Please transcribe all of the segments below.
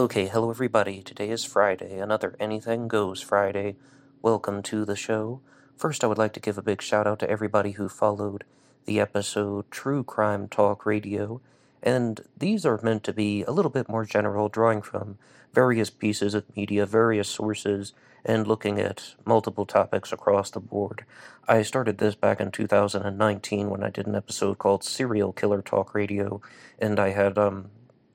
Okay, hello everybody. Today is Friday, another Anything Goes Friday. Welcome to the show. First, I would like to give a big shout out to everybody who followed the episode True Crime Talk Radio. And these are meant to be a little bit more general, drawing from various pieces of media, various sources, and looking at multiple topics across the board. I started this back in 2019 when I did an episode called Serial Killer Talk Radio, and I had um,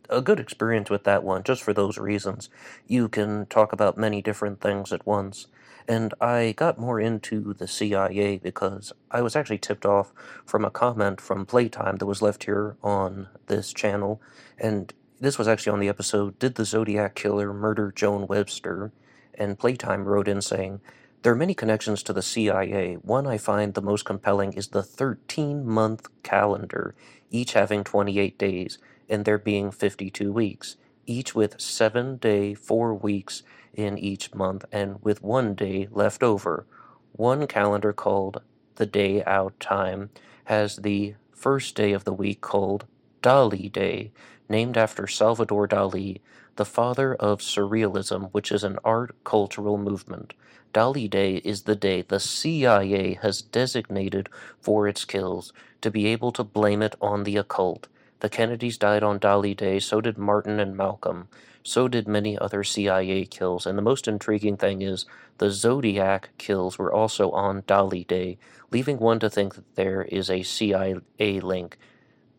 a good experience with that one just for those reasons. You can talk about many different things at once. And I got more into the CIA because I was actually tipped off from a comment from Playtime that was left here on this channel. And this was actually on the episode Did the Zodiac Killer Murder Joan Webster? And Playtime wrote in saying, there are many connections to the CIA. One I find the most compelling is the 13 month calendar, each having 28 days and there being 52 weeks, each with seven day, four weeks in each month, and with one day left over. One calendar called the Day Out Time has the first day of the week called Dali Day, named after Salvador Dali, the father of Surrealism, which is an art cultural movement. Dali Day is the day the CIA has designated for its kills to be able to blame it on the occult. The Kennedys died on Dali Day, so did Martin and Malcolm. So did many other CIA kills, and the most intriguing thing is the Zodiac kills were also on Dali Day, leaving one to think that there is a CIA link.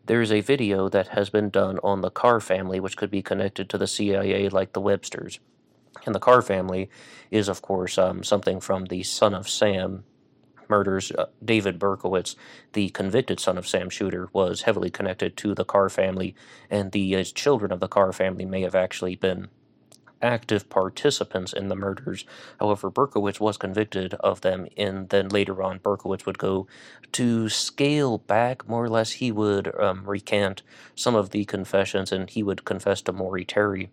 There is a video that has been done on the Carr family, which could be connected to the CIA like the Websters. And the Carr family is, of course, um, something from the Son of Sam murders, uh, David Berkowitz, the convicted son of Sam Shooter, was heavily connected to the Carr family, and the uh, children of the Carr family may have actually been active participants in the murders. However, Berkowitz was convicted of them, and then later on, Berkowitz would go to scale back more or less. He would um, recant some of the confessions, and he would confess to Maury Terry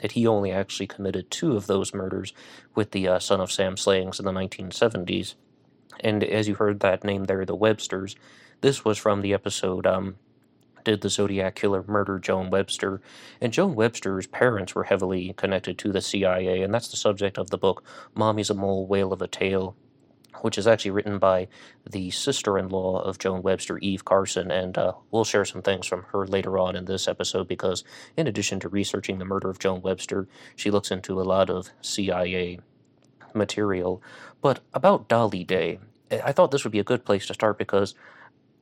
that he only actually committed two of those murders with the uh, Son of Sam slayings in the 1970s. And as you heard that name there, the Websters, this was from the episode um, Did the Zodiac Killer Murder Joan Webster? And Joan Webster's parents were heavily connected to the CIA, and that's the subject of the book Mommy's a Mole, Whale of a Tale, which is actually written by the sister in law of Joan Webster, Eve Carson. And uh, we'll share some things from her later on in this episode because, in addition to researching the murder of Joan Webster, she looks into a lot of CIA material. But about Dali Day, I thought this would be a good place to start because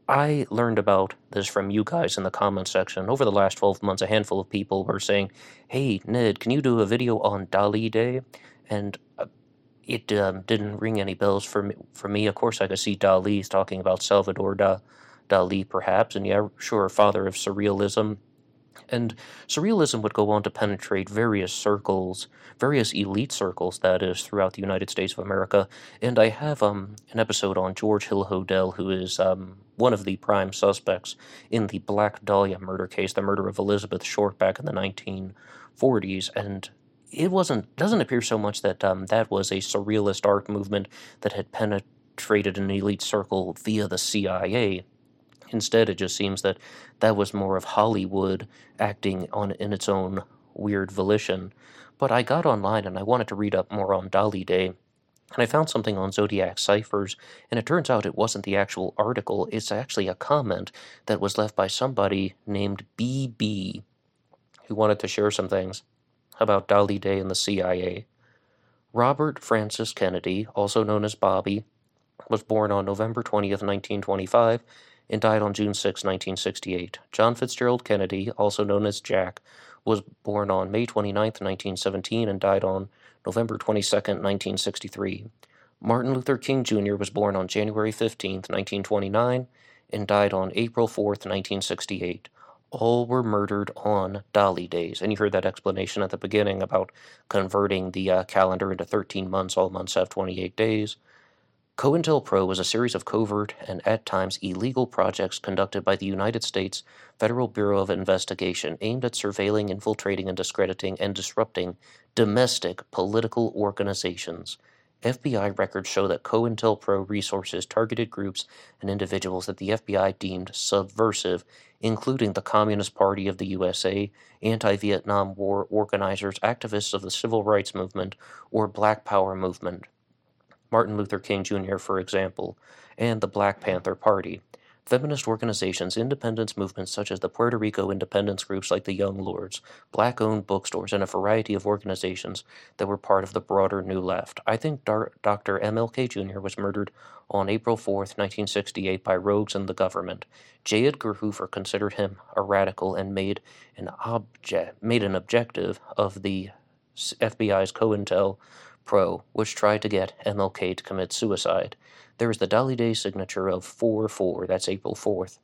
I learned about this from you guys in the comments section. Over the last 12 months, a handful of people were saying, Hey, Ned, can you do a video on Dali Day? And uh, it um, didn't ring any bells for me. For me, of course, I could see Dali's talking about Salvador da, Dali, perhaps, and yeah, sure, father of surrealism. And surrealism would go on to penetrate various circles, various elite circles, that is, throughout the United States of America. And I have um, an episode on George Hill Hodel, who is um, one of the prime suspects in the Black Dahlia murder case, the murder of Elizabeth Short back in the 1940s. And it wasn't doesn't appear so much that um, that was a surrealist art movement that had penetrated an elite circle via the CIA. Instead, it just seems that that was more of Hollywood acting on in its own weird volition. But I got online and I wanted to read up more on Dali Day, and I found something on Zodiac ciphers, and it turns out it wasn't the actual article, it's actually a comment that was left by somebody named BB, who wanted to share some things about Dali Day and the CIA. Robert Francis Kennedy, also known as Bobby, was born on November 20th, 1925, and died on June 6, 1968. John Fitzgerald Kennedy, also known as Jack, was born on May 29, 1917, and died on November 22, 1963. Martin Luther King Jr. was born on January 15, 1929, and died on April 4, 1968. All were murdered on Dali days. And you heard that explanation at the beginning about converting the uh, calendar into 13 months. All months have 28 days. COINTELPRO was a series of covert and at times illegal projects conducted by the United States Federal Bureau of Investigation aimed at surveilling, infiltrating, and discrediting and disrupting domestic political organizations. FBI records show that COINTELPRO resources targeted groups and individuals that the FBI deemed subversive including the Communist Party of the USA, anti Vietnam War organizers, activists of the civil rights movement, or Black Power movement. Martin Luther King Jr., for example, and the Black Panther Party. Feminist organizations, independence movements such as the Puerto Rico independence groups like the Young Lords, black owned bookstores, and a variety of organizations that were part of the broader New Left. I think Dr. MLK Jr. was murdered on April 4, 1968, by rogues in the government. J. Edgar Hoover considered him a radical and made an, object, made an objective of the FBI's COINTEL Pro, which tried to get MLK to commit suicide. There is the Dali Day signature of 4 4, that's April 4th,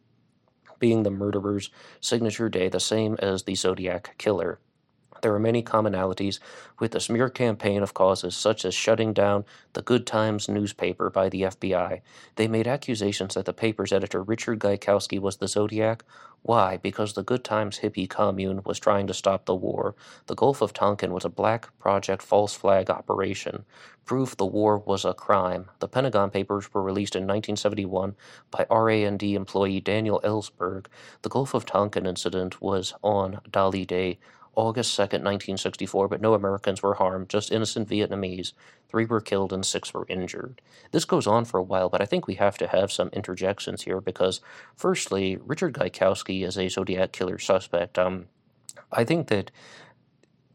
being the murderer's signature day, the same as the Zodiac Killer. There are many commonalities with the smear campaign of causes such as shutting down the Good Times newspaper by the FBI. They made accusations that the paper's editor Richard Gaikowski was the Zodiac. Why? Because the Good Times hippie commune was trying to stop the war. The Gulf of Tonkin was a black project false flag operation. Proof the war was a crime. The Pentagon Papers were released in 1971 by RAND employee Daniel Ellsberg. The Gulf of Tonkin incident was on Dali Day August 2nd, 1964, but no Americans were harmed, just innocent Vietnamese. Three were killed and six were injured. This goes on for a while, but I think we have to have some interjections here because, firstly, Richard Gaikowski is a Zodiac killer suspect. Um, I think that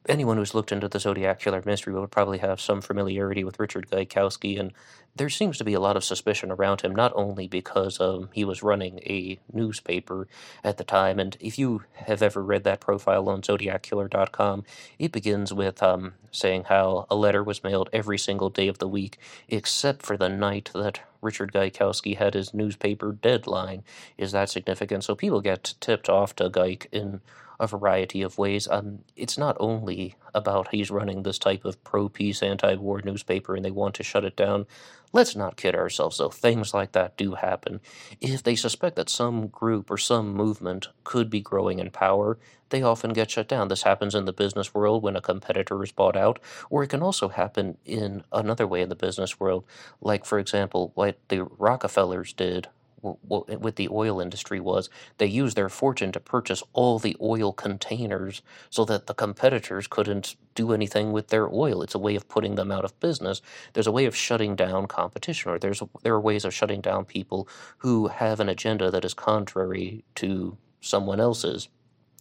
anyone who's looked into the Zodiac Killer mystery would probably have some familiarity with Richard Gaikowski, and there seems to be a lot of suspicion around him, not only because um, he was running a newspaper at the time, and if you have ever read that profile on ZodiacKiller.com, it begins with um, saying how a letter was mailed every single day of the week, except for the night that Richard Gaikowski had his newspaper deadline. Is that significant? So people get tipped off to Geik in a variety of ways. Um, it's not only about he's running this type of pro peace, anti war newspaper and they want to shut it down. Let's not kid ourselves, though. Things like that do happen. If they suspect that some group or some movement could be growing in power, they often get shut down. This happens in the business world when a competitor is bought out, or it can also happen in another way in the business world, like, for example, what the Rockefellers did Eh, with the oil industry was they used their fortune to purchase all the oil containers so that the competitors couldn't do anything with their oil. It's a way of putting them out of business. There's a way of shutting down competition, or there's there are ways of shutting down people who have an agenda that is contrary to someone else's.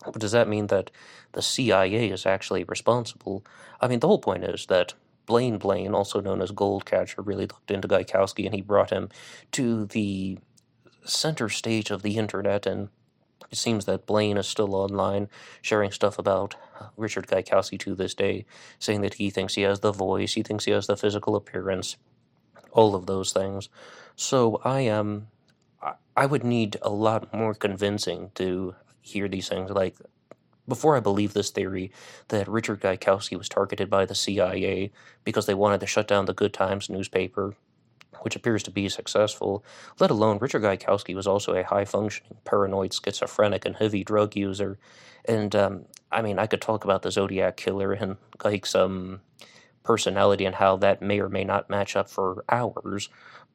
But does that mean that the CIA is actually responsible? I mean, the whole point is that Blaine Blaine, also known as Goldcatcher, really looked into Gaikowski and he brought him to the center stage of the internet, and it seems that Blaine is still online sharing stuff about uh, Richard Gaikowski to this day, saying that he thinks he has the voice, he thinks he has the physical appearance, all of those things. So I am, um, I would need a lot more convincing to hear these things. Like before I believe this theory that Richard Gaikowski was targeted by the CIA because they wanted to shut down the Good Times newspaper which appears to be successful, let alone Richard Gaikowski was also a high functioning paranoid schizophrenic and heavy drug user. And um, I mean, I could talk about the Zodiac Killer and Geik's um, personality and how that may or may not match up for hours,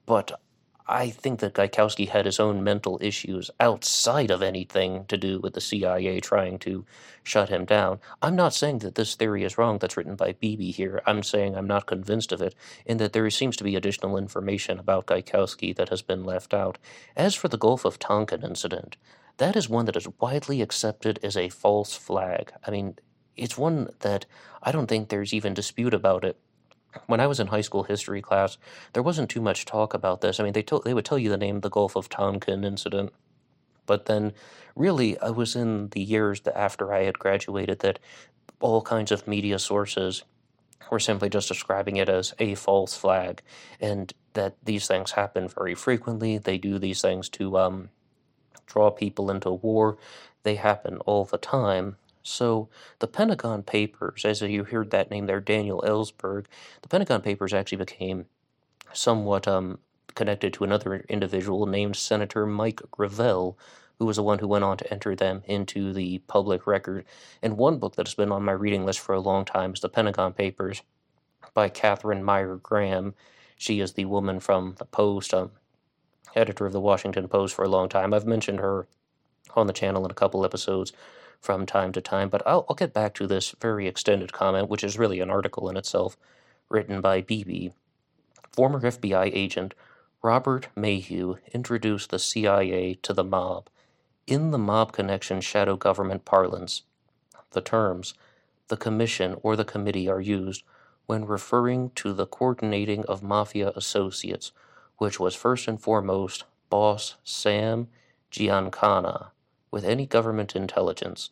but I think that Gaikowski had his own mental issues outside of anything to do with the CIA trying to shut him down. I'm not saying that this theory is wrong that's written by BB here. I'm saying I'm not convinced of it, and that there seems to be additional information about Gaikowski that has been left out. As for the Gulf of Tonkin incident, that is one that is widely accepted as a false flag. I mean, it's one that I don't think there's even dispute about it when I was in high school history class, there wasn't too much talk about this. I mean, they they would tell you the name of the Gulf of Tonkin incident, but then really I was in the years after I had graduated that all kinds of media sources were simply just describing it as a false flag, and that these things happen very frequently. They do these things to um, draw people into war. They happen all the time, so the Pentagon Papers, as you heard that name there, Daniel Ellsberg, the Pentagon Papers actually became somewhat um, connected to another individual named Senator Mike Gravel, who was the one who went on to enter them into the public record. And one book that has been on my reading list for a long time is The Pentagon Papers by Katharine Meyer Graham. She is the woman from the Post, um, editor of the Washington Post for a long time. I've mentioned her on the channel in a couple episodes from time to time. But I'll, I'll get back to this very extended comment, which is really an article in itself written by BB. Former FBI agent Robert Maheu introduced the CIA to the mob. In the mob connection shadow government parlance, the terms the commission or the committee are used when referring to the coordinating of mafia associates, which was first and foremost boss Sam Giancana with any government intelligence.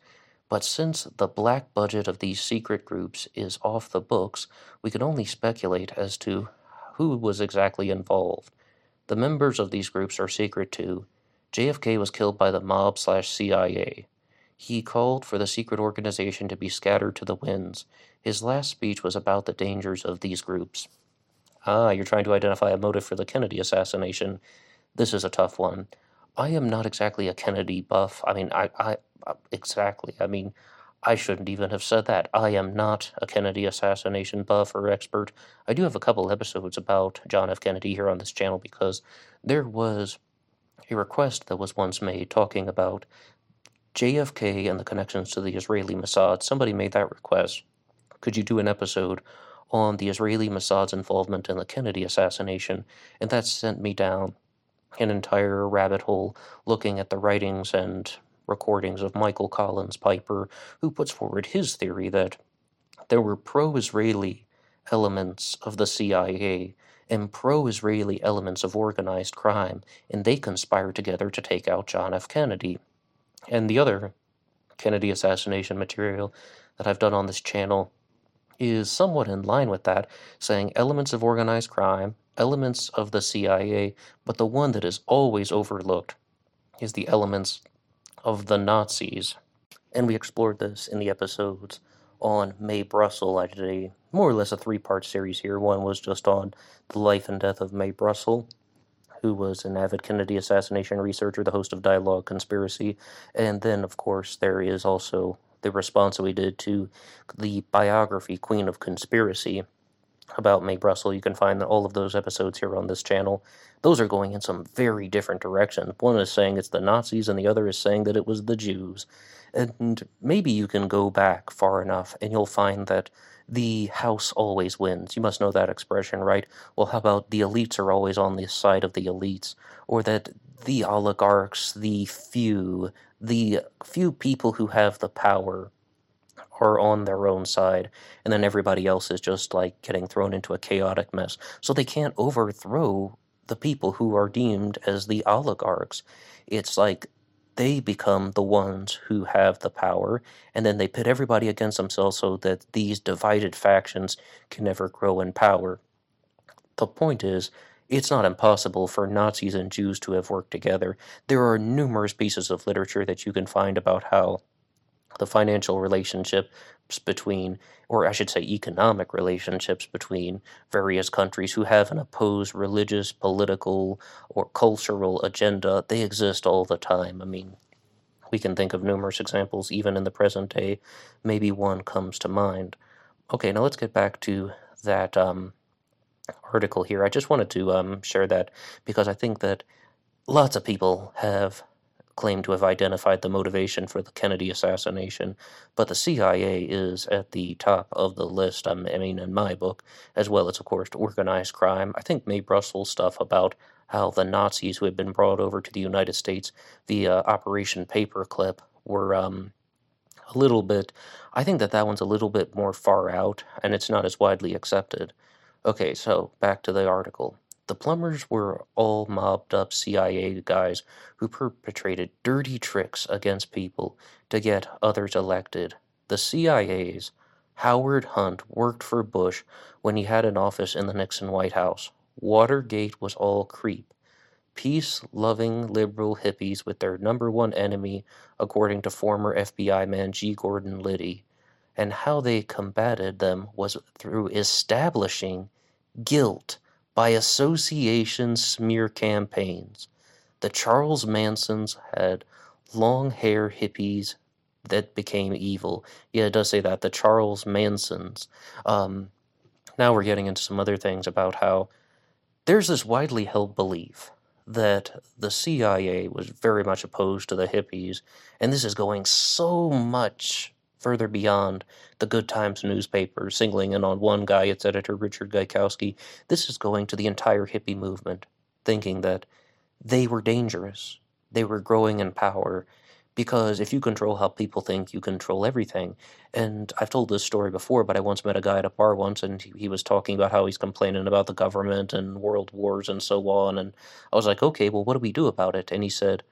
But since the black budget of these secret groups is off the books, we can only speculate as to who was exactly involved. The members of these groups are secret too. JFK was killed by the mob slash CIA. He called for the secret organization to be scattered to the winds. His last speech was about the dangers of these groups. Ah, you're trying to identify a motive for the Kennedy assassination. This is a tough one. I am not exactly a Kennedy buff. I mean, I, I, uh, exactly. I mean, I shouldn't even have said that. I am not a Kennedy assassination buff or expert. I do have a couple episodes about John F. Kennedy here on this channel because there was a request that was once made talking about JFK and the connections to the Israeli Mossad. Somebody made that request. Could you do an episode on the Israeli Mossad's involvement in the Kennedy assassination? And that sent me down an entire rabbit hole looking at the writings and recordings of Michael Collins Piper, who puts forward his theory that there were pro Israeli elements of the CIA and pro Israeli elements of organized crime, and they conspired together to take out John F. Kennedy. And the other Kennedy assassination material that I've done on this channel is somewhat in line with that, saying elements of organized crime, elements of the CIA, but the one that is always overlooked is the elements of the Nazis. And we explored this in the episodes on Mae Brussell. I did a more or less a three part series here. One was just on the life and death of Mae Brussell, who was an avid Kennedy assassination researcher, the host of Dialogue Conspiracy. And then, of course, there is also the response that we did to the biography Queen of Conspiracy about Mae Brussell. You can find all of those episodes here on this channel. Those are going in some very different directions. One is saying it's the Nazis, and the other is saying that it was the Jews. And maybe you can go back far enough and you'll find that the house always wins. You must know that expression, right? Well, how about the elites are always on the side of the elites? Or that the oligarchs, the few, the few people who have the power are on their own side, and then everybody else is just like getting thrown into a chaotic mess. So they can't overthrow the people who are deemed as the oligarchs. It's like they become the ones who have the power, and then they pit everybody against themselves so that these divided factions can never grow in power. The point is, it's not impossible for Nazis and Jews to have worked together. There are numerous pieces of literature that you can find about how the financial relationships between, or I should say, economic relationships between various countries who have an opposed religious, political, or cultural agenda, they exist all the time. I mean, we can think of numerous examples even in the present day. Maybe one comes to mind. Okay, now let's get back to that um, article here. I just wanted to um, share that because I think that lots of people have claimed to have identified the motivation for the Kennedy assassination, but the CIA is at the top of the list. I mean, in my book, as well as, of course, organized crime. I think Mae Brussell's stuff about how the Nazis who had been brought over to the United States via Operation Paperclip were um, a little bit. I think that that one's a little bit more far out, and it's not as widely accepted. Okay, so back to the article. The Plumbers were all mobbed up CIA guys who perpetrated dirty tricks against people to get others elected. The CIA's Howard Hunt worked for Bush when he had an office in the Nixon White House. Watergate was all creep. Peace loving liberal hippies with their number one enemy, according to former FBI man G. Gordon Liddy. And how they combated them was through establishing guilt by association smear campaigns. The Charles Mansons had long hair hippies that became evil. Yeah, it does say that. The Charles Mansons. Um, now we're getting into some other things about how there's this widely held belief that the CIA was very much opposed to the hippies, and this is going so much further beyond the Good Times newspaper, singling in on one guy, its editor, Richard Gaikowski. This is going to the entire hippie movement, thinking that they were dangerous, they were growing in power, because if you control how people think, you control everything. And I've told this story before, but I once met a guy at a bar once, and he, he was talking about how he's complaining about the government and world wars and so on. And I was like, okay, well, what do we do about it? And he said,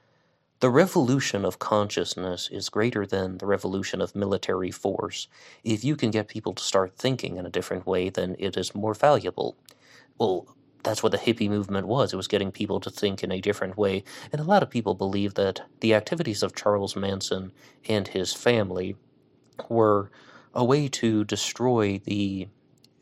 the revolution of consciousness is greater than the revolution of military force. If you can get people to start thinking in a different way, then it is more valuable. Well, that's what the hippie movement was. It was getting people to think in a different way. And a lot of people believe that the activities of Charles Manson and his family were a way to destroy the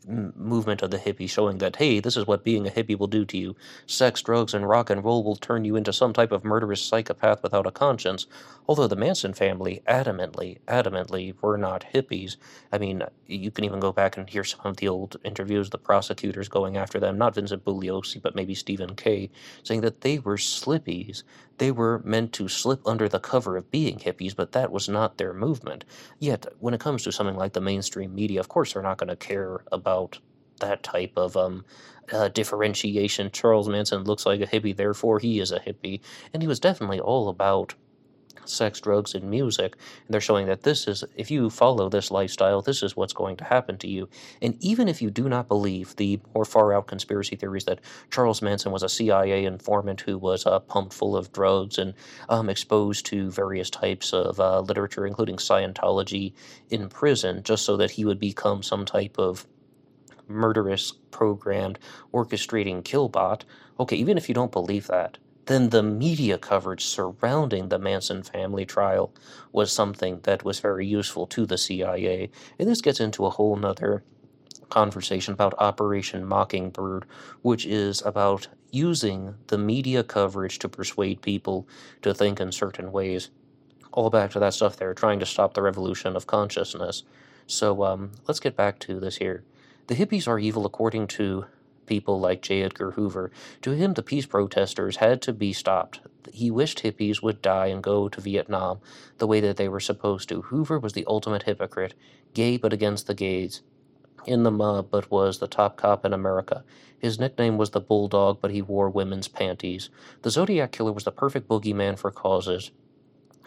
movement of the hippie showing that hey this is what being a hippie will do to you. Sex drugs and rock and roll will turn you into some type of murderous psychopath without a conscience. Although the manson family adamantly adamantly were not hippies. I mean you can even go back and hear some of the old interviews the prosecutors going after them not vincent bugliosi but maybe stephen kay saying that they were slippies. They were meant to slip under the cover of being hippies, but that was not their movement. Yet, when it comes to something like the mainstream media, of course, they're not going to care about that type of um, uh, differentiation. Charles Manson looks like a hippie, therefore he is a hippie. And he was definitely all about sex, drugs, and music. And they're showing that this is, if you follow this lifestyle, this is what's going to happen to you. And even if you do not believe the more far out conspiracy theories that Charles Manson was a CIA informant who was uh, pumped full of drugs and um, exposed to various types of uh, literature, including Scientology, in prison, just so that he would become some type of murderous, programmed, orchestrating killbot. Okay, even if you don't believe that, then the media coverage surrounding the Manson family trial was something that was very useful to the CIA. And this gets into a whole nother conversation about Operation Mockingbird, which is about using the media coverage to persuade people to think in certain ways. All back to that stuff there, trying to stop the revolution of consciousness. So um, let's get back to this here. The hippies are evil according to people like J. Edgar Hoover. To him, the peace protesters had to be stopped. He wished hippies would die and go to Vietnam the way that they were supposed to. Hoover was the ultimate hypocrite, gay but against the gays. In the mob, but was the top cop in America. His nickname was the Bulldog, but he wore women's panties. The Zodiac Killer was the perfect boogeyman for causes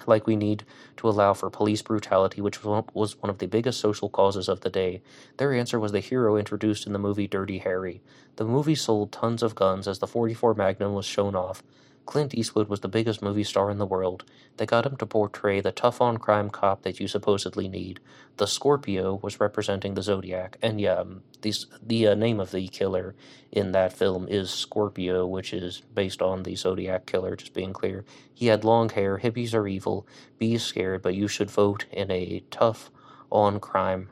like we need to allow for police brutality, which was one of the biggest social causes of the day. Their answer was the hero introduced in the movie Dirty Harry. The movie sold tons of guns as the 44 Magnum was shown off. Clint Eastwood was the biggest movie star in the world. They got him to portray the tough on crime cop that you supposedly need. The Scorpio was representing the Zodiac, and yeah, um, these, the uh, name of the killer in that film is Scorpio, which is based on the Zodiac killer, just being clear. He had long hair, hippies are evil, be scared, but you should vote in a tough on crime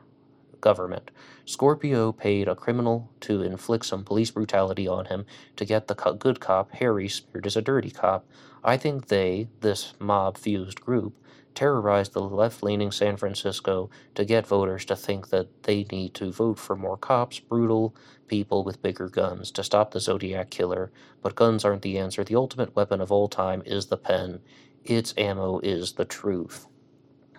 government. Scorpio paid a criminal to inflict some police brutality on him to get the good cop, Harry, smeared as a dirty cop. I think they, this mob fused group, terrorized the left leaning San Francisco to get voters to think that they need to vote for more cops, brutal people with bigger guns to stop the Zodiac killer. But guns aren't the answer. The ultimate weapon of all time is the pen. Its ammo is the truth.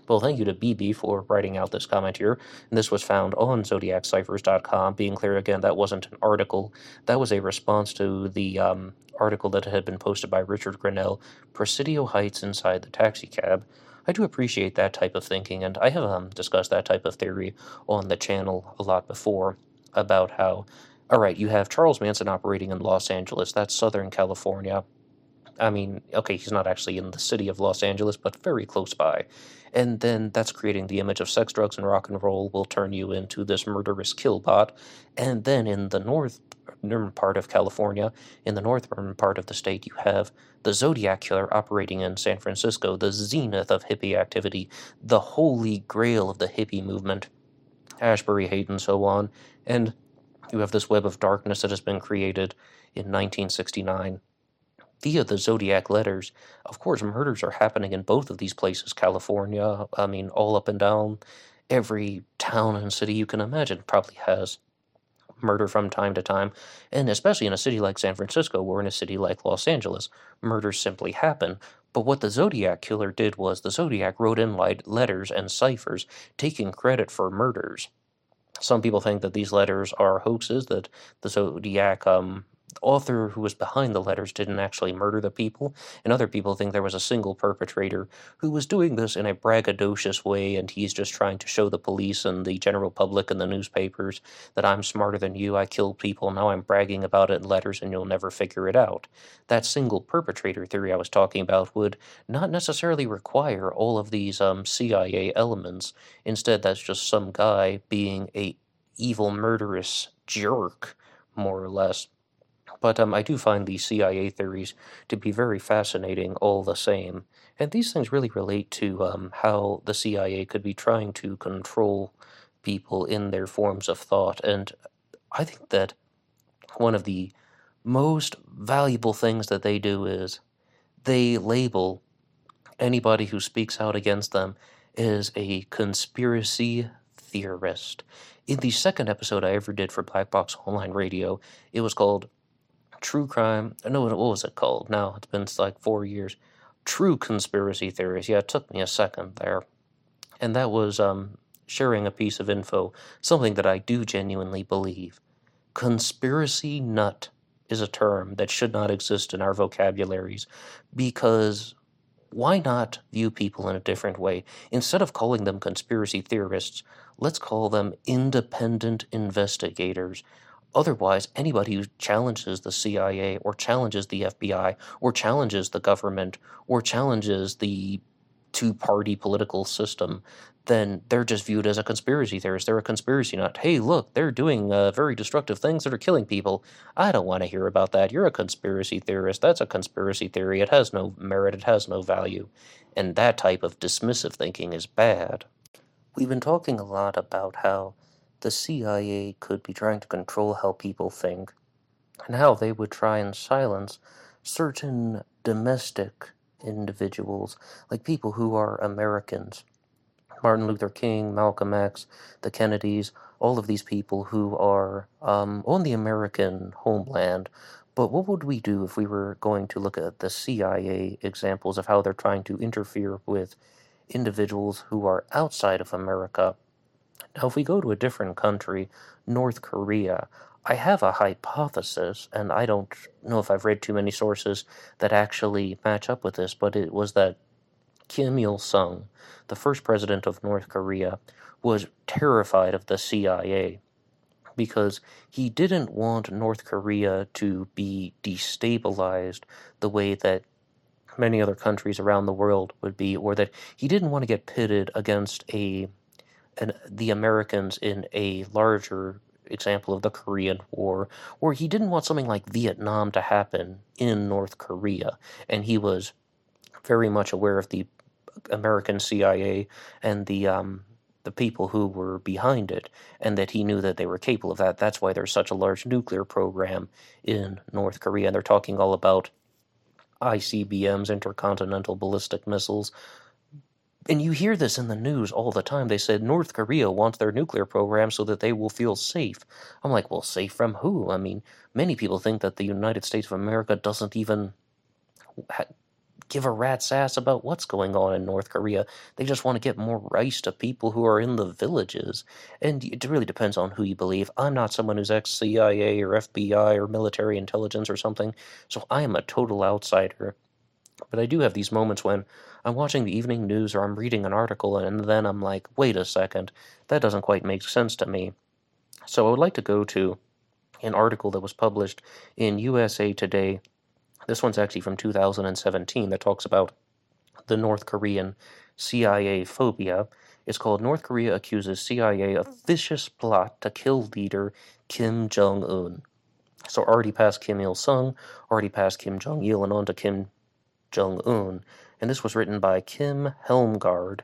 Well, thank you to BB for writing out this comment here. And this was found on zodiacciphers.com. Being clear again, that wasn't an article. That was a response to the um, article that had been posted by Richard Grinnell Presidio Heights Inside the Taxicab. I do appreciate that type of thinking, and I have um, discussed that type of theory on the channel a lot before about how, all right, you have Charles Manson operating in Los Angeles, that's Southern California. I mean, okay, he's not actually in the city of Los Angeles, but very close by and then that's creating the image of sex, drugs, and rock and roll will turn you into this murderous killbot. And then in the northern part of California, in the northern part of the state, you have the Zodiac Killer operating in San Francisco, the zenith of hippie activity, the holy grail of the hippie movement, Ashbury, Haight, and so on. And you have this web of darkness that has been created in 1969 via the zodiac letters. Of course, murders are happening in both of these places, California, I mean, all up and down. Every town and city you can imagine probably has murder from time to time, and especially in a city like San Francisco or in a city like Los Angeles, murders simply happen. But what the Zodiac killer did was the Zodiac wrote in letters and ciphers taking credit for murders. Some people think that these letters are hoaxes, that the Zodiac um, author who was behind the letters didn't actually murder the people, and other people think there was a single perpetrator who was doing this in a braggadocious way, and he's just trying to show the police and the general public and the newspapers that I'm smarter than you, I killed people, now I'm bragging about it in letters, and you'll never figure it out. That single perpetrator theory I was talking about would not necessarily require all of these um, CIA elements. Instead, that's just some guy being a evil, murderous jerk, more or less. But um, I do find these CIA theories to be very fascinating all the same. And these things really relate to um, how the CIA could be trying to control people in their forms of thought. And I think that one of the most valuable things that they do is they label anybody who speaks out against them as a conspiracy theorist. In the second episode I ever did for Black Box Online Radio, it was called true crime. I know what, was it called now? It's been like four years. True conspiracy theories. Yeah, it took me a second there. And that was um, sharing a piece of info, something that I do genuinely believe. Conspiracy nut is a term that should not exist in our vocabularies because why not view people in a different way? Instead of calling them conspiracy theorists, let's call them independent investigators Otherwise, anybody who challenges the CIA or challenges the FBI or challenges the government or challenges the two party political system, then they're just viewed as a conspiracy theorist. They're a conspiracy nut. Hey, look, they're doing uh, very destructive things that are killing people. I don't want to hear about that. You're a conspiracy theorist. That's a conspiracy theory. It has no merit, it has no value. And that type of dismissive thinking is bad. We've been talking a lot about how the CIA could be trying to control how people think, and how they would try and silence certain domestic individuals, like people who are Americans. Martin Luther King, Malcolm X, the Kennedys, all of these people who are um, on the American homeland. But what would we do if we were going to look at the CIA examples of how they're trying to interfere with individuals who are outside of America? Now, if we go to a different country, North Korea, I have a hypothesis, and I don't know if I've read too many sources that actually match up with this, but it was that Kim Il sung, the first president of North Korea, was terrified of the CIA because he didn't want North Korea to be destabilized the way that many other countries around the world would be, or that he didn't want to get pitted against a an, the Americans in a larger example of the Korean War, where he didn't want something like Vietnam to happen in North Korea, and he was very much aware of the American CIA and the um, the people who were behind it, and that he knew that they were capable of that. That's why there's such a large nuclear program in North Korea, and they're talking all about ICBMs, intercontinental ballistic missiles, and you hear this in the news all the time. They said North Korea wants their nuclear program so that they will feel safe. I'm like, well, safe from who? I mean, many people think that the United States of America doesn't even ha- give a rat's ass about what's going on in North Korea. They just want to get more rice to people who are in the villages. And it really depends on who you believe. I'm not someone who's ex CIA or FBI or military intelligence or something, so I am a total outsider. But I do have these moments when I'm watching the evening news or I'm reading an article and then I'm like, wait a second, that doesn't quite make sense to me. So I would like to go to an article that was published in USA Today. This one's actually from 2017 that talks about the North Korean CIA phobia. It's called North Korea Accuses CIA of Vicious Plot to Kill Leader Kim Jong un. So already past Kim Il sung, already past Kim Jong il, and on to Kim Jong Un, and this was written by Kim Hjelmgaard.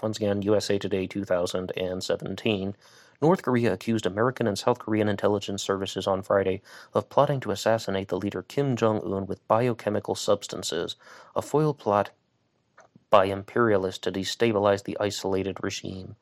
Once again, USA Today 2017. North Korea accused American and South Korean intelligence services on Friday of plotting to assassinate the leader Kim Jong un with biochemical substances, a foil plot by imperialists to destabilize the isolated regime.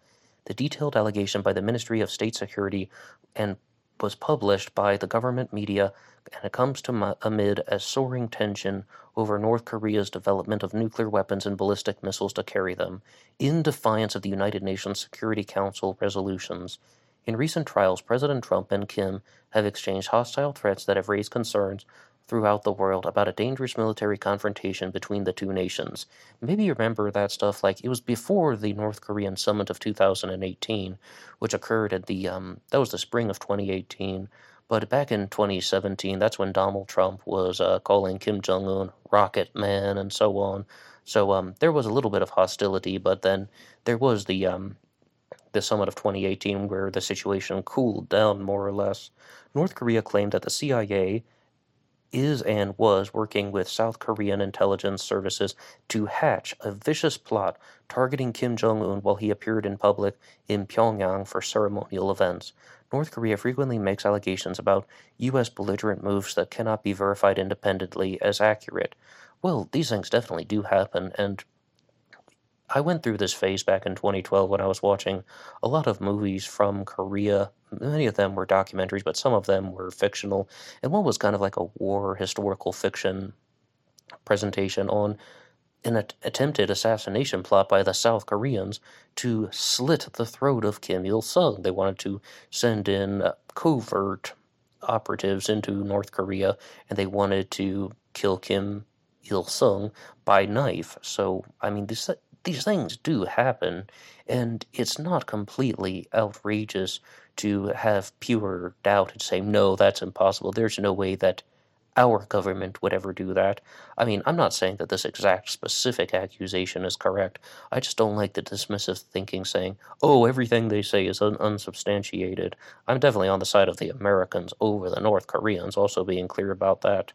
The detailed allegation by the Ministry of State Security and was published by the government media, and it comes to amid a soaring tension over North Korea's development of nuclear weapons and ballistic missiles to carry them, in defiance of the United Nations Security Council resolutions. In recent trials, President Trump and Kim have exchanged hostile threats that have raised concerns throughout the world about a dangerous military confrontation between the two nations. Maybe you remember that stuff like it was before the North Korean summit of 2018, which occurred at the um, that was the spring of 2018. But back in 2017, that's when Donald Trump was uh, calling Kim Jong Un Rocket Man and so on. So um, there was a little bit of hostility, but then there was the um, the summit of 2018 where the situation cooled down more or less. North Korea claimed that the CIA is and was working with South Korean intelligence services to hatch a vicious plot targeting Kim Jong un while he appeared in public in Pyongyang for ceremonial events. North Korea frequently makes allegations about U.S. belligerent moves that cannot be verified independently as accurate. Well, these things definitely do happen, and I went through this phase back in 2012 when I was watching a lot of movies from Korea. Many of them were documentaries, but some of them were fictional. And one was kind of like a war historical fiction presentation on an attempted assassination plot by the South Koreans to slit the throat of Kim Il sung. They wanted to send in uh, covert operatives into North Korea and they wanted to kill Kim Il sung by knife. So, I mean, this these things do happen, and it's not completely outrageous to have pure doubt and say, no, that's impossible. There's no way that our government would ever do that. I mean, I'm not saying that this exact specific accusation is correct. I just don't like the dismissive thinking saying, oh, everything they say is un- unsubstantiated. I'm definitely on the side of the Americans over the North Koreans, also being clear about that.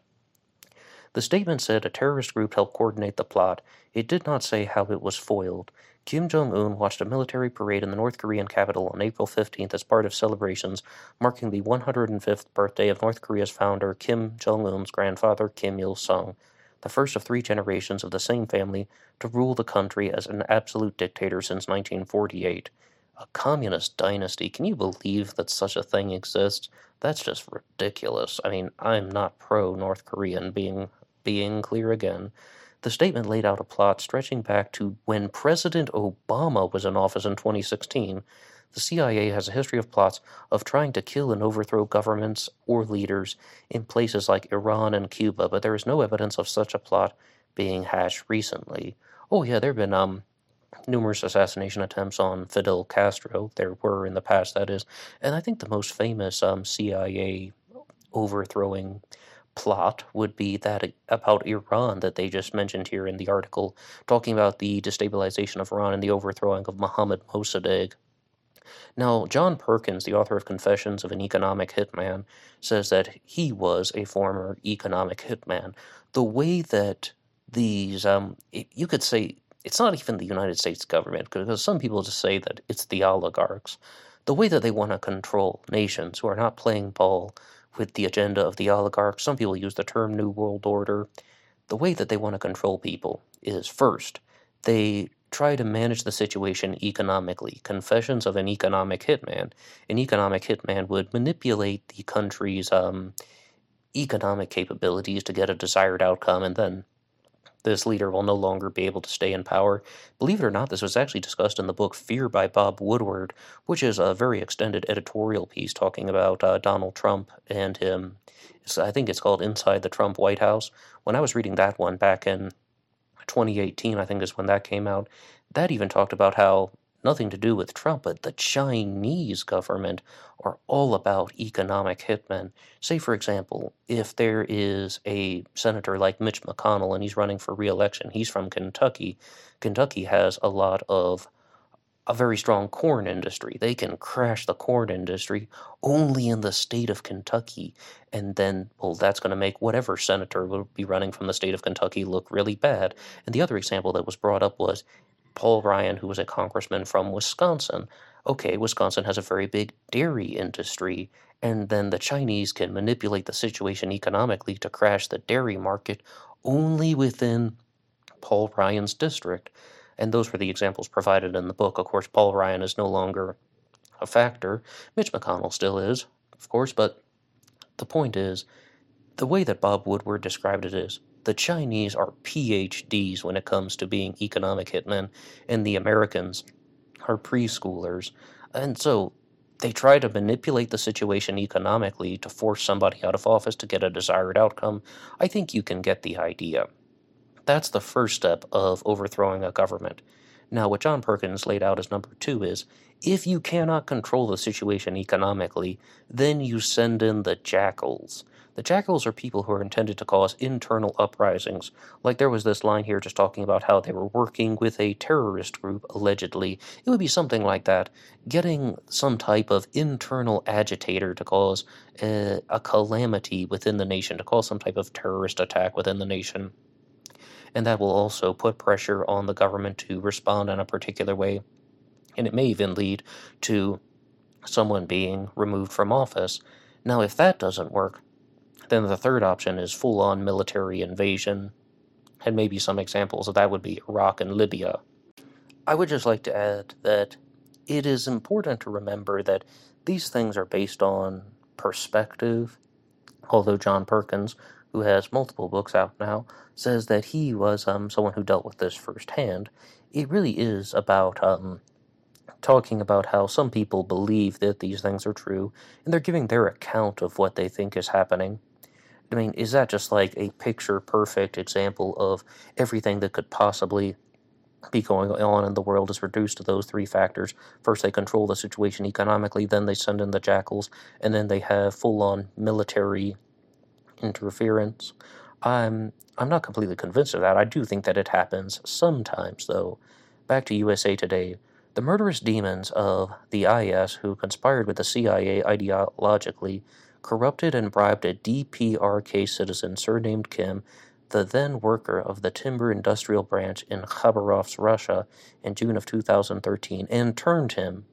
The statement said a terrorist group helped coordinate the plot. It did not say how it was foiled. Kim Jong un watched a military parade in the North Korean capital on April 15th as part of celebrations marking the 105th birthday of North Korea's founder Kim Jong un's grandfather, Kim Il sung, the first of three generations of the same family to rule the country as an absolute dictator since 1948. A communist dynasty. Can you believe that such a thing exists? That's just ridiculous. I mean, I'm not pro North Korean being being clear again, the statement laid out a plot stretching back to when President Obama was in office in 2016. The CIA has a history of plots of trying to kill and overthrow governments or leaders in places like Iran and Cuba, but there is no evidence of such a plot being hatched recently. Oh yeah, there have been um numerous assassination attempts on Fidel Castro. There were in the past, that is, and I think the most famous um, CIA overthrowing plot would be that about Iran that they just mentioned here in the article, talking about the destabilization of Iran and the overthrowing of Mohammad Mossadegh. Now, John Perkins, the author of Confessions of an Economic Hitman, says that he was a former economic hitman. The way that these, um, you could say, it's not even the United States government, because some people just say that it's the oligarchs. The way that they want to control nations who are not playing ball with the agenda of the oligarchs. Some people use the term New World Order. The way that they want to control people is first, they try to manage the situation economically. Confessions of an economic hitman. An economic hitman would manipulate the country's um, economic capabilities to get a desired outcome and then this leader will no longer be able to stay in power. Believe it or not, this was actually discussed in the book Fear by Bob Woodward, which is a very extended editorial piece talking about uh, Donald Trump and him. It's, I think it's called Inside the Trump White House. When I was reading that one back in 2018, I think is when that came out, that even talked about how nothing to do with Trump, but the Chinese government are all about economic hitmen. Say, for example, if there is a senator like Mitch McConnell and he's running for reelection, he's from Kentucky. Kentucky has a lot of a very strong corn industry. They can crash the corn industry only in the state of Kentucky. And then, well, that's going to make whatever senator will be running from the state of Kentucky look really bad. And the other example that was brought up was Paul Ryan, who was a congressman from Wisconsin. Okay, Wisconsin has a very big dairy industry, and then the Chinese can manipulate the situation economically to crash the dairy market only within Paul Ryan's district. And those were the examples provided in the book. Of course, Paul Ryan is no longer a factor. Mitch McConnell still is, of course, but the point is the way that Bob Woodward described it is the Chinese are PhDs when it comes to being economic hitmen, and the Americans are preschoolers. And so they try to manipulate the situation economically to force somebody out of office to get a desired outcome. I think you can get the idea. That's the first step of overthrowing a government. Now, what John Perkins laid out as number two is if you cannot control the situation economically, then you send in the jackals. The jackals are people who are intended to cause internal uprisings. Like there was this line here just talking about how they were working with a terrorist group, allegedly. It would be something like that. Getting some type of internal agitator to cause a, a calamity within the nation, to cause some type of terrorist attack within the nation. And that will also put pressure on the government to respond in a particular way. And it may even lead to someone being removed from office. Now, if that doesn't work, then the third option is full on military invasion, and maybe some examples of that would be Iraq and Libya. I would just like to add that it is important to remember that these things are based on perspective, although John Perkins, who has multiple books out now, says that he was um, someone who dealt with this firsthand. It really is about um, talking about how some people believe that these things are true, and they're giving their account of what they think is happening. I mean, is that just like a picture perfect example of everything that could possibly be going on in the world is reduced to those three factors. First, they control the situation economically, then they send in the jackals, and then they have full on military interference. I'm I'm not completely convinced of that. I do think that it happens sometimes, though. Back to USA Today. The murderous demons of the IS who conspired with the CIA ideologically corrupted and bribed a DPRK citizen surnamed Kim, the then worker of the timber industrial branch in Khabarovsk, Russia, in June of 2013, and turned him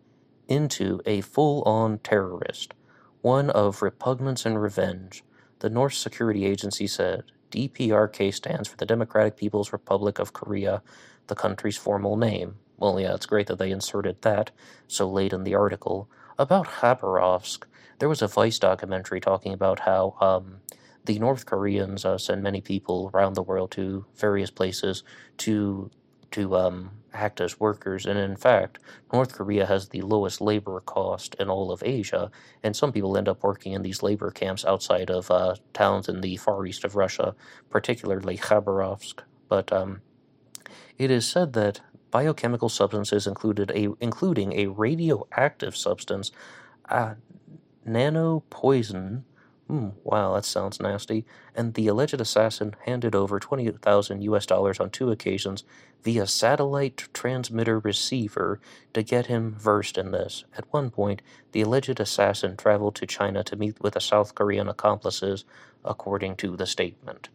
into a full on terrorist, one of repugnance and revenge. The North Security Agency said DPRK stands for the Democratic People's Republic of Korea, the country's formal name. Well, yeah, it's great that they inserted that so late in the article. About Khabarovsk, there was a Vice documentary talking about how um, the North Koreans uh, send many people around the world to various places to to um, act as workers. And in fact, North Korea has the lowest labor cost in all of Asia, and some people end up working in these labor camps outside of uh, towns in the far east of Russia, particularly Khabarovsk. But um, it is said that biochemical substances included a including a radioactive substance uh, nano poison. Hmm, wow, that sounds nasty. And the alleged assassin handed over 20,000 US dollars on two occasions via satellite transmitter receiver to get him versed in this. At one point, the alleged assassin traveled to China to meet with the South Korean accomplices, according to the statement.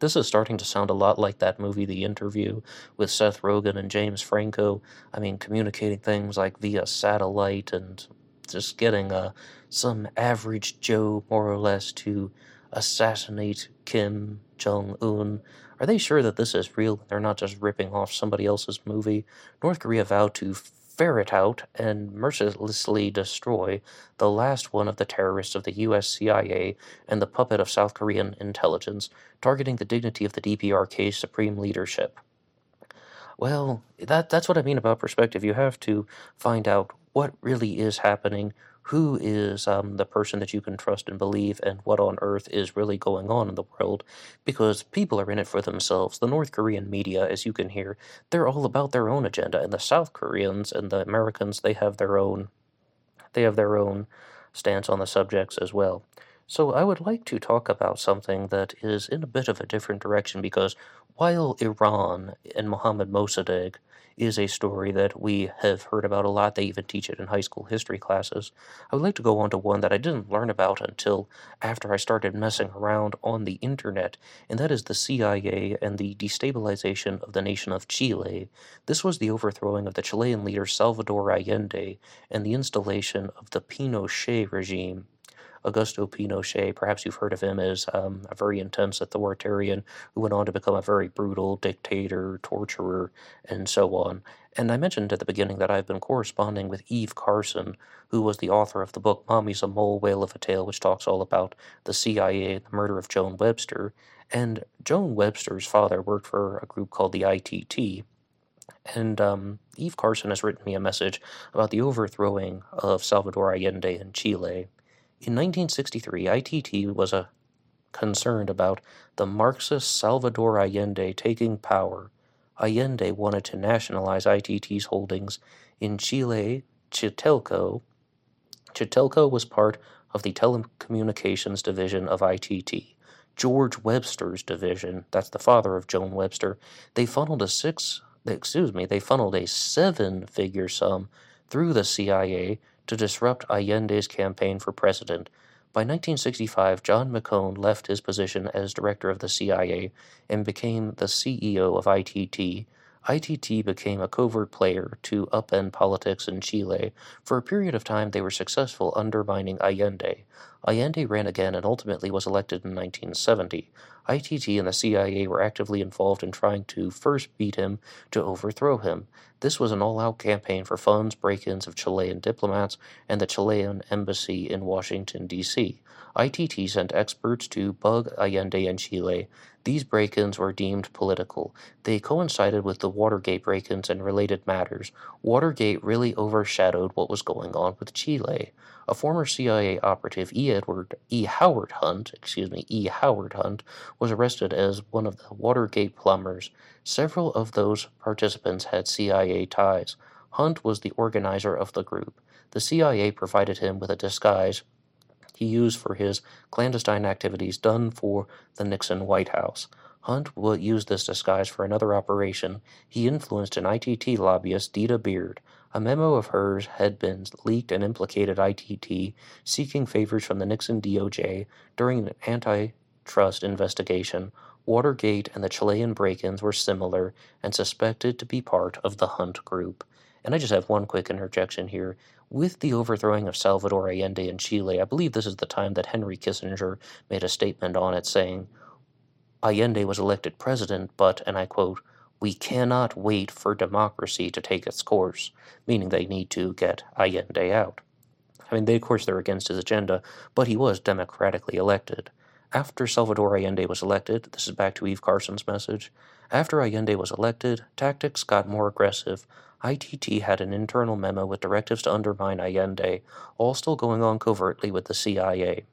This is starting to sound a lot like that movie, The Interview, with Seth Rogen and James Franco. I mean, communicating things like via satellite and just getting uh, some average Joe, more or less, to assassinate Kim Jong un. Are they sure that this is real? They're not just ripping off somebody else's movie? North Korea vowed to ferret out and mercilessly destroy the last one of the terrorists of the US CIA and the puppet of South Korean intelligence, targeting the dignity of the DPRK's supreme leadership. Well, that that's what I mean about perspective. You have to find out what really is happening, who is um, the person that you can trust and believe, and what on earth is really going on in the world, because people are in it for themselves. The North Korean media, as you can hear, they're all about their own agenda, and the South Koreans and the Americans, they have their own, they have their own stance on the subjects as well. So I would like to talk about something that is in a bit of a different direction because while Iran and Mohammad Mossadegh is a story that we have heard about a lot. They even teach it in high school history classes. I would like to go on to one that I didn't learn about until after I started messing around on the internet, and that is the CIA and the destabilization of the nation of Chile. This was the overthrowing of the Chilean leader Salvador Allende and the installation of the Pinochet regime. Augusto Pinochet. Perhaps you've heard of him as um, a very intense authoritarian who went on to become a very brutal dictator, torturer, and so on. And I mentioned at the beginning that I've been corresponding with Eve Carson, who was the author of the book Mommy's a Mole Whale of a Tale, which talks all about the CIA and the murder of Joan Webster. And Joan Webster's father worked for a group called the ITT, and um, Eve Carson has written me a message about the overthrowing of Salvador Allende in Chile. In 1963, ITT was a concerned about the Marxist Salvador Allende taking power. Allende wanted to nationalize ITT's holdings in Chile, Chitelco. Chitelco was part of the telecommunications division of ITT. George Webster's division, that's the father of Joan Webster, they funneled a six excuse me, they funneled a seven figure sum through the CIA to disrupt Allende's campaign for president. By 1965, John McCone left his position as director of the CIA and became the CEO of ITT. ITT became a covert player to upend politics in Chile. For a period of time, they were successful undermining Allende. Allende ran again and ultimately was elected in 1970. ITT and the CIA were actively involved in trying to first beat him to overthrow him. This was an all out campaign for funds, break ins of Chilean diplomats, and the Chilean embassy in Washington, D.C. ITT sent experts to bug Allende in Chile. These break ins were deemed political. They coincided with the Watergate break ins and related matters. Watergate really overshadowed what was going on with Chile. A former CIA operative, E. Edward E. Howard Hunt, excuse me, E. Howard Hunt, was arrested as one of the Watergate plumbers. Several of those participants had CIA ties. Hunt was the organizer of the group. The CIA provided him with a disguise he used for his clandestine activities done for the Nixon White House. Hunt would use this disguise for another operation. He influenced an ITT lobbyist, Dita Beard. A memo of hers had been leaked and implicated ITT, seeking favors from the Nixon DOJ during an antitrust investigation. Watergate and the Chilean break ins were similar and suspected to be part of the Hunt group. And I just have one quick interjection here. With the overthrowing of Salvador Allende in Chile, I believe this is the time that Henry Kissinger made a statement on it saying, Allende was elected president, but, and I quote, we cannot wait for democracy to take its course, meaning they need to get Allende out. I mean, they, of course, they're against his agenda, but he was democratically elected. After Salvador Allende was elected, this is back to Eve Carson's message. After Allende was elected, tactics got more aggressive. ITT had an internal memo with directives to undermine Allende, all still going on covertly with the CIA.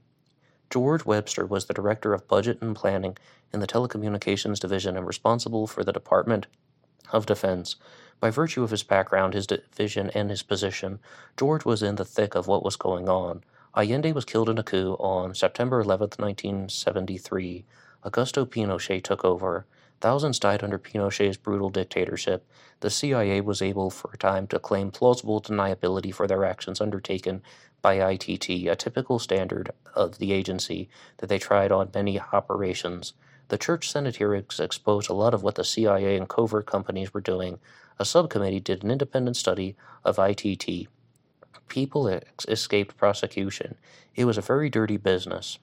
George Webster was the director of budget and planning in the telecommunications division and responsible for the Department of Defense. By virtue of his background, his division, and his position, George was in the thick of what was going on. Allende was killed in a coup on September 11, 1973. Augusto Pinochet took over. Thousands died under Pinochet's brutal dictatorship. The CIA was able for a time to claim plausible deniability for their actions undertaken by ITT, a typical standard of the agency that they tried on many operations. The Church Senate hearings exposed a lot of what the CIA and covert companies were doing. A subcommittee did an independent study of ITT. People ex- escaped prosecution. It was a very dirty business.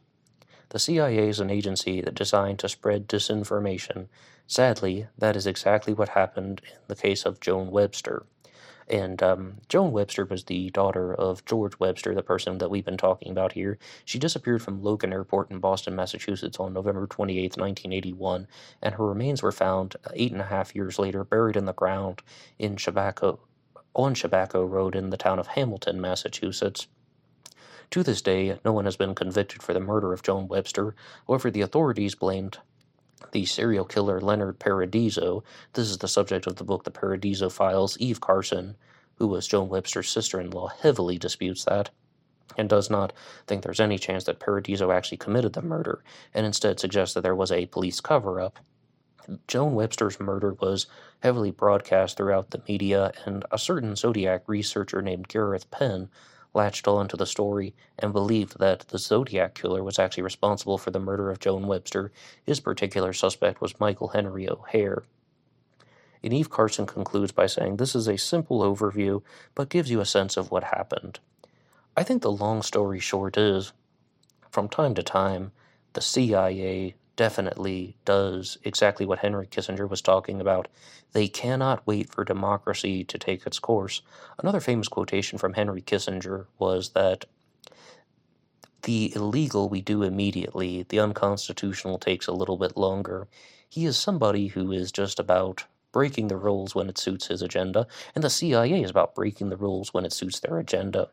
The CIA is an agency that designed to spread disinformation. Sadly, that is exactly what happened in the case of Joan Webster. And um, Joan Webster was the daughter of George Webster, the person that we've been talking about here. She disappeared from Logan Airport in Boston, Massachusetts on November 28, 1981, and her remains were found eight and a half years later buried in the ground in Chebacco, on Chebacco Road in the town of Hamilton, Massachusetts. To this day, no one has been convicted for the murder of Joan Webster. However, the authorities blamed the serial killer Leonard Paradiso. This is the subject of the book The Paradiso Files. Eve Carson, who was Joan Webster's sister in law, heavily disputes that and does not think there's any chance that Paradiso actually committed the murder, and instead suggests that there was a police cover up. Joan Webster's murder was heavily broadcast throughout the media, and a certain Zodiac researcher named Gareth Penn latched on to the story and believed that the Zodiac killer was actually responsible for the murder of Joan Webster. His particular suspect was Michael Henry O'Hare. And Eve Carson concludes by saying this is a simple overview, but gives you a sense of what happened. I think the long story short is from time to time, the CIA definitely does exactly what Henry Kissinger was talking about. They cannot wait for democracy to take its course. Another famous quotation from Henry Kissinger was that the illegal we do immediately, the unconstitutional takes a little bit longer. He is somebody who is just about breaking the rules when it suits his agenda, and the CIA is about breaking the rules when it suits their agenda.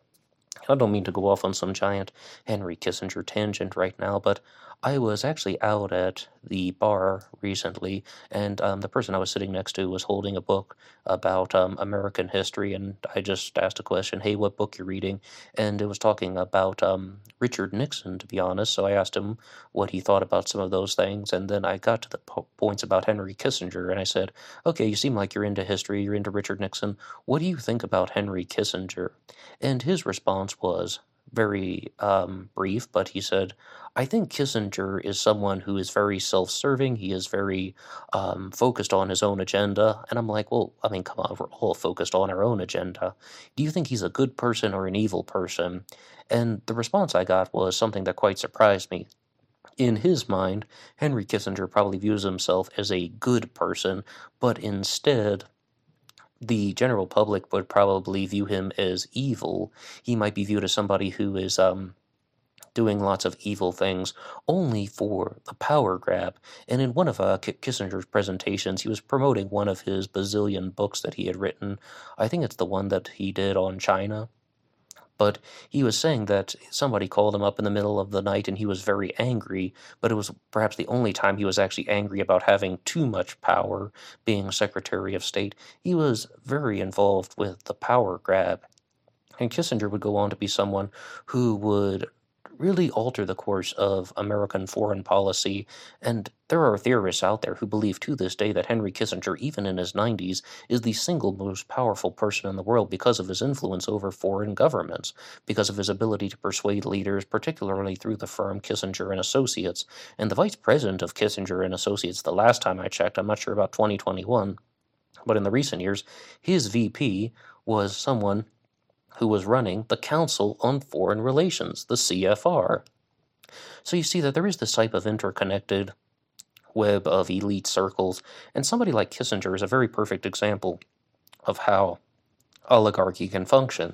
I don't mean to go off on some giant Henry Kissinger tangent right now, but I was actually out at the bar recently, and um, the person I was sitting next to was holding a book about um, American history, and I just asked a question, "Hey, what book you're reading?" And it was talking about um, Richard Nixon, to be honest. So I asked him what he thought about some of those things, and then I got to the po- points about Henry Kissinger, and I said, "Okay, you seem like you're into history, you're into Richard Nixon. What do you think about Henry Kissinger?" And his response was very um, brief, but he said, I think Kissinger is someone who is very self serving. He is very um, focused on his own agenda. And I'm like, well, I mean, come on, we're all focused on our own agenda. Do you think he's a good person or an evil person? And the response I got was something that quite surprised me. In his mind, Henry Kissinger probably views himself as a good person, but instead, the general public would probably view him as evil. He might be viewed as somebody who is um, doing lots of evil things only for the power grab. And in one of uh, Kissinger's presentations, he was promoting one of his bazillion books that he had written. I think it's the one that he did on China but he was saying that somebody called him up in the middle of the night and he was very angry, but it was perhaps the only time he was actually angry about having too much power being Secretary of State. He was very involved with the power grab. And Kissinger would go on to be someone who would really alter the course of American foreign policy. And there are theorists out there who believe to this day that Henry Kissinger, even in his 90s, is the single most powerful person in the world because of his influence over foreign governments, because of his ability to persuade leaders, particularly through the firm Kissinger and Associates. And the vice president of Kissinger and Associates, the last time I checked, I'm not sure about 2021, but in the recent years, his VP was someone who was running the Council on Foreign Relations, the CFR. So you see that there is this type of interconnected web of elite circles, and somebody like Kissinger is a very perfect example of how oligarchy can function.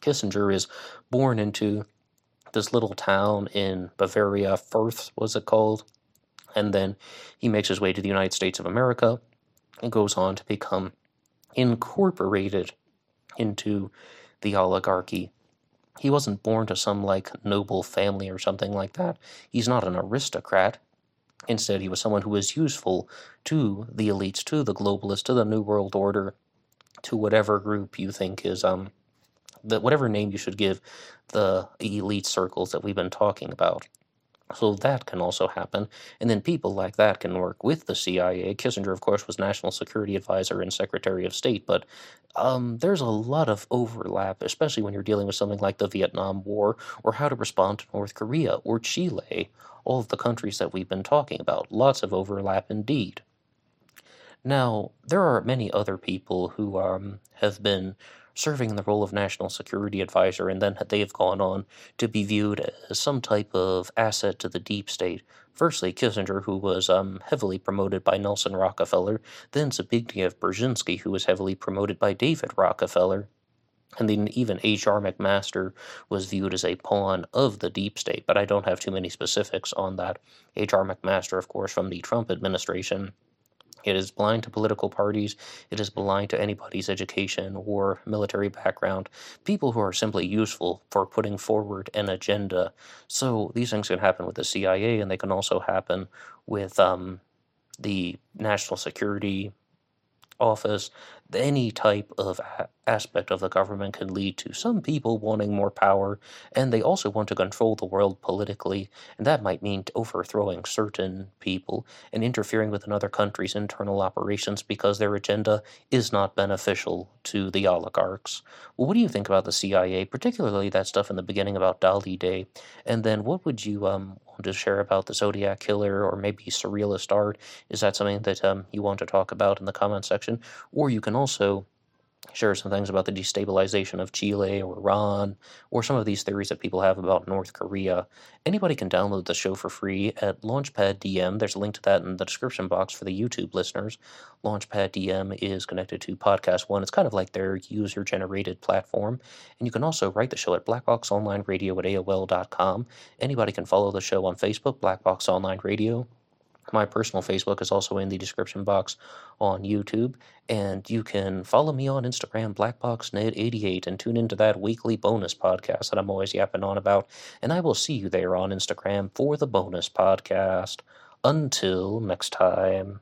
Kissinger is born into this little town in Bavaria, Fürth was it called, and then he makes his way to the United States of America and goes on to become incorporated into the oligarchy. He wasn't born to some like noble family or something like that. He's not an aristocrat. Instead, he was someone who was useful to the elites, to the globalists, to the New World Order, to whatever group you think is um the whatever name you should give the elite circles that we've been talking about. So that can also happen. And then people like that can work with the CIA. Kissinger, of course, was National Security Advisor and Secretary of State, but um, there's a lot of overlap, especially when you're dealing with something like the Vietnam War or how to respond to North Korea or Chile, all of the countries that we've been talking about. Lots of overlap indeed. Now, there are many other people who um, have been serving in the role of national security advisor, and then they have gone on to be viewed as some type of asset to the deep state. Firstly, Kissinger, who was um, heavily promoted by Nelson Rockefeller, then Zbigniew Brzezinski, who was heavily promoted by David Rockefeller. And then even H.R. McMaster was viewed as a pawn of the deep state, but I don't have too many specifics on that. H.R. McMaster, of course, from the Trump administration, it is blind to political parties. It is blind to anybody's education or military background. People who are simply useful for putting forward an agenda. So these things can happen with the CIA, and they can also happen with um, the national security office, any type of aspect of the government can lead to some people wanting more power, and they also want to control the world politically, and that might mean overthrowing certain people and interfering with another country's internal operations because their agenda is not beneficial to the oligarchs. Well, what do you think about the CIA, particularly that stuff in the beginning about Dali Day? And then what would you um, want to share about the Zodiac Killer or maybe surrealist art? Is that something that um, you want to talk about in the comment section? Or you can also share some things about the destabilization of Chile or Iran, or some of these theories that people have about North Korea. Anybody can download the show for free at Launchpad DM. There's a link to that in the description box for the YouTube listeners. Launchpad DM is connected to Podcast One. It's kind of like their user generated platform. And you can also write the show at blackboxonlineradio at AOL.com. Anybody can follow the show on Facebook, Blackbox Online Radio. My personal Facebook is also in the description box on YouTube, and you can follow me on Instagram, BlackboxNed88, and tune into that weekly bonus podcast that I'm always yapping on about. And I will see you there on Instagram for the bonus podcast. Until next time.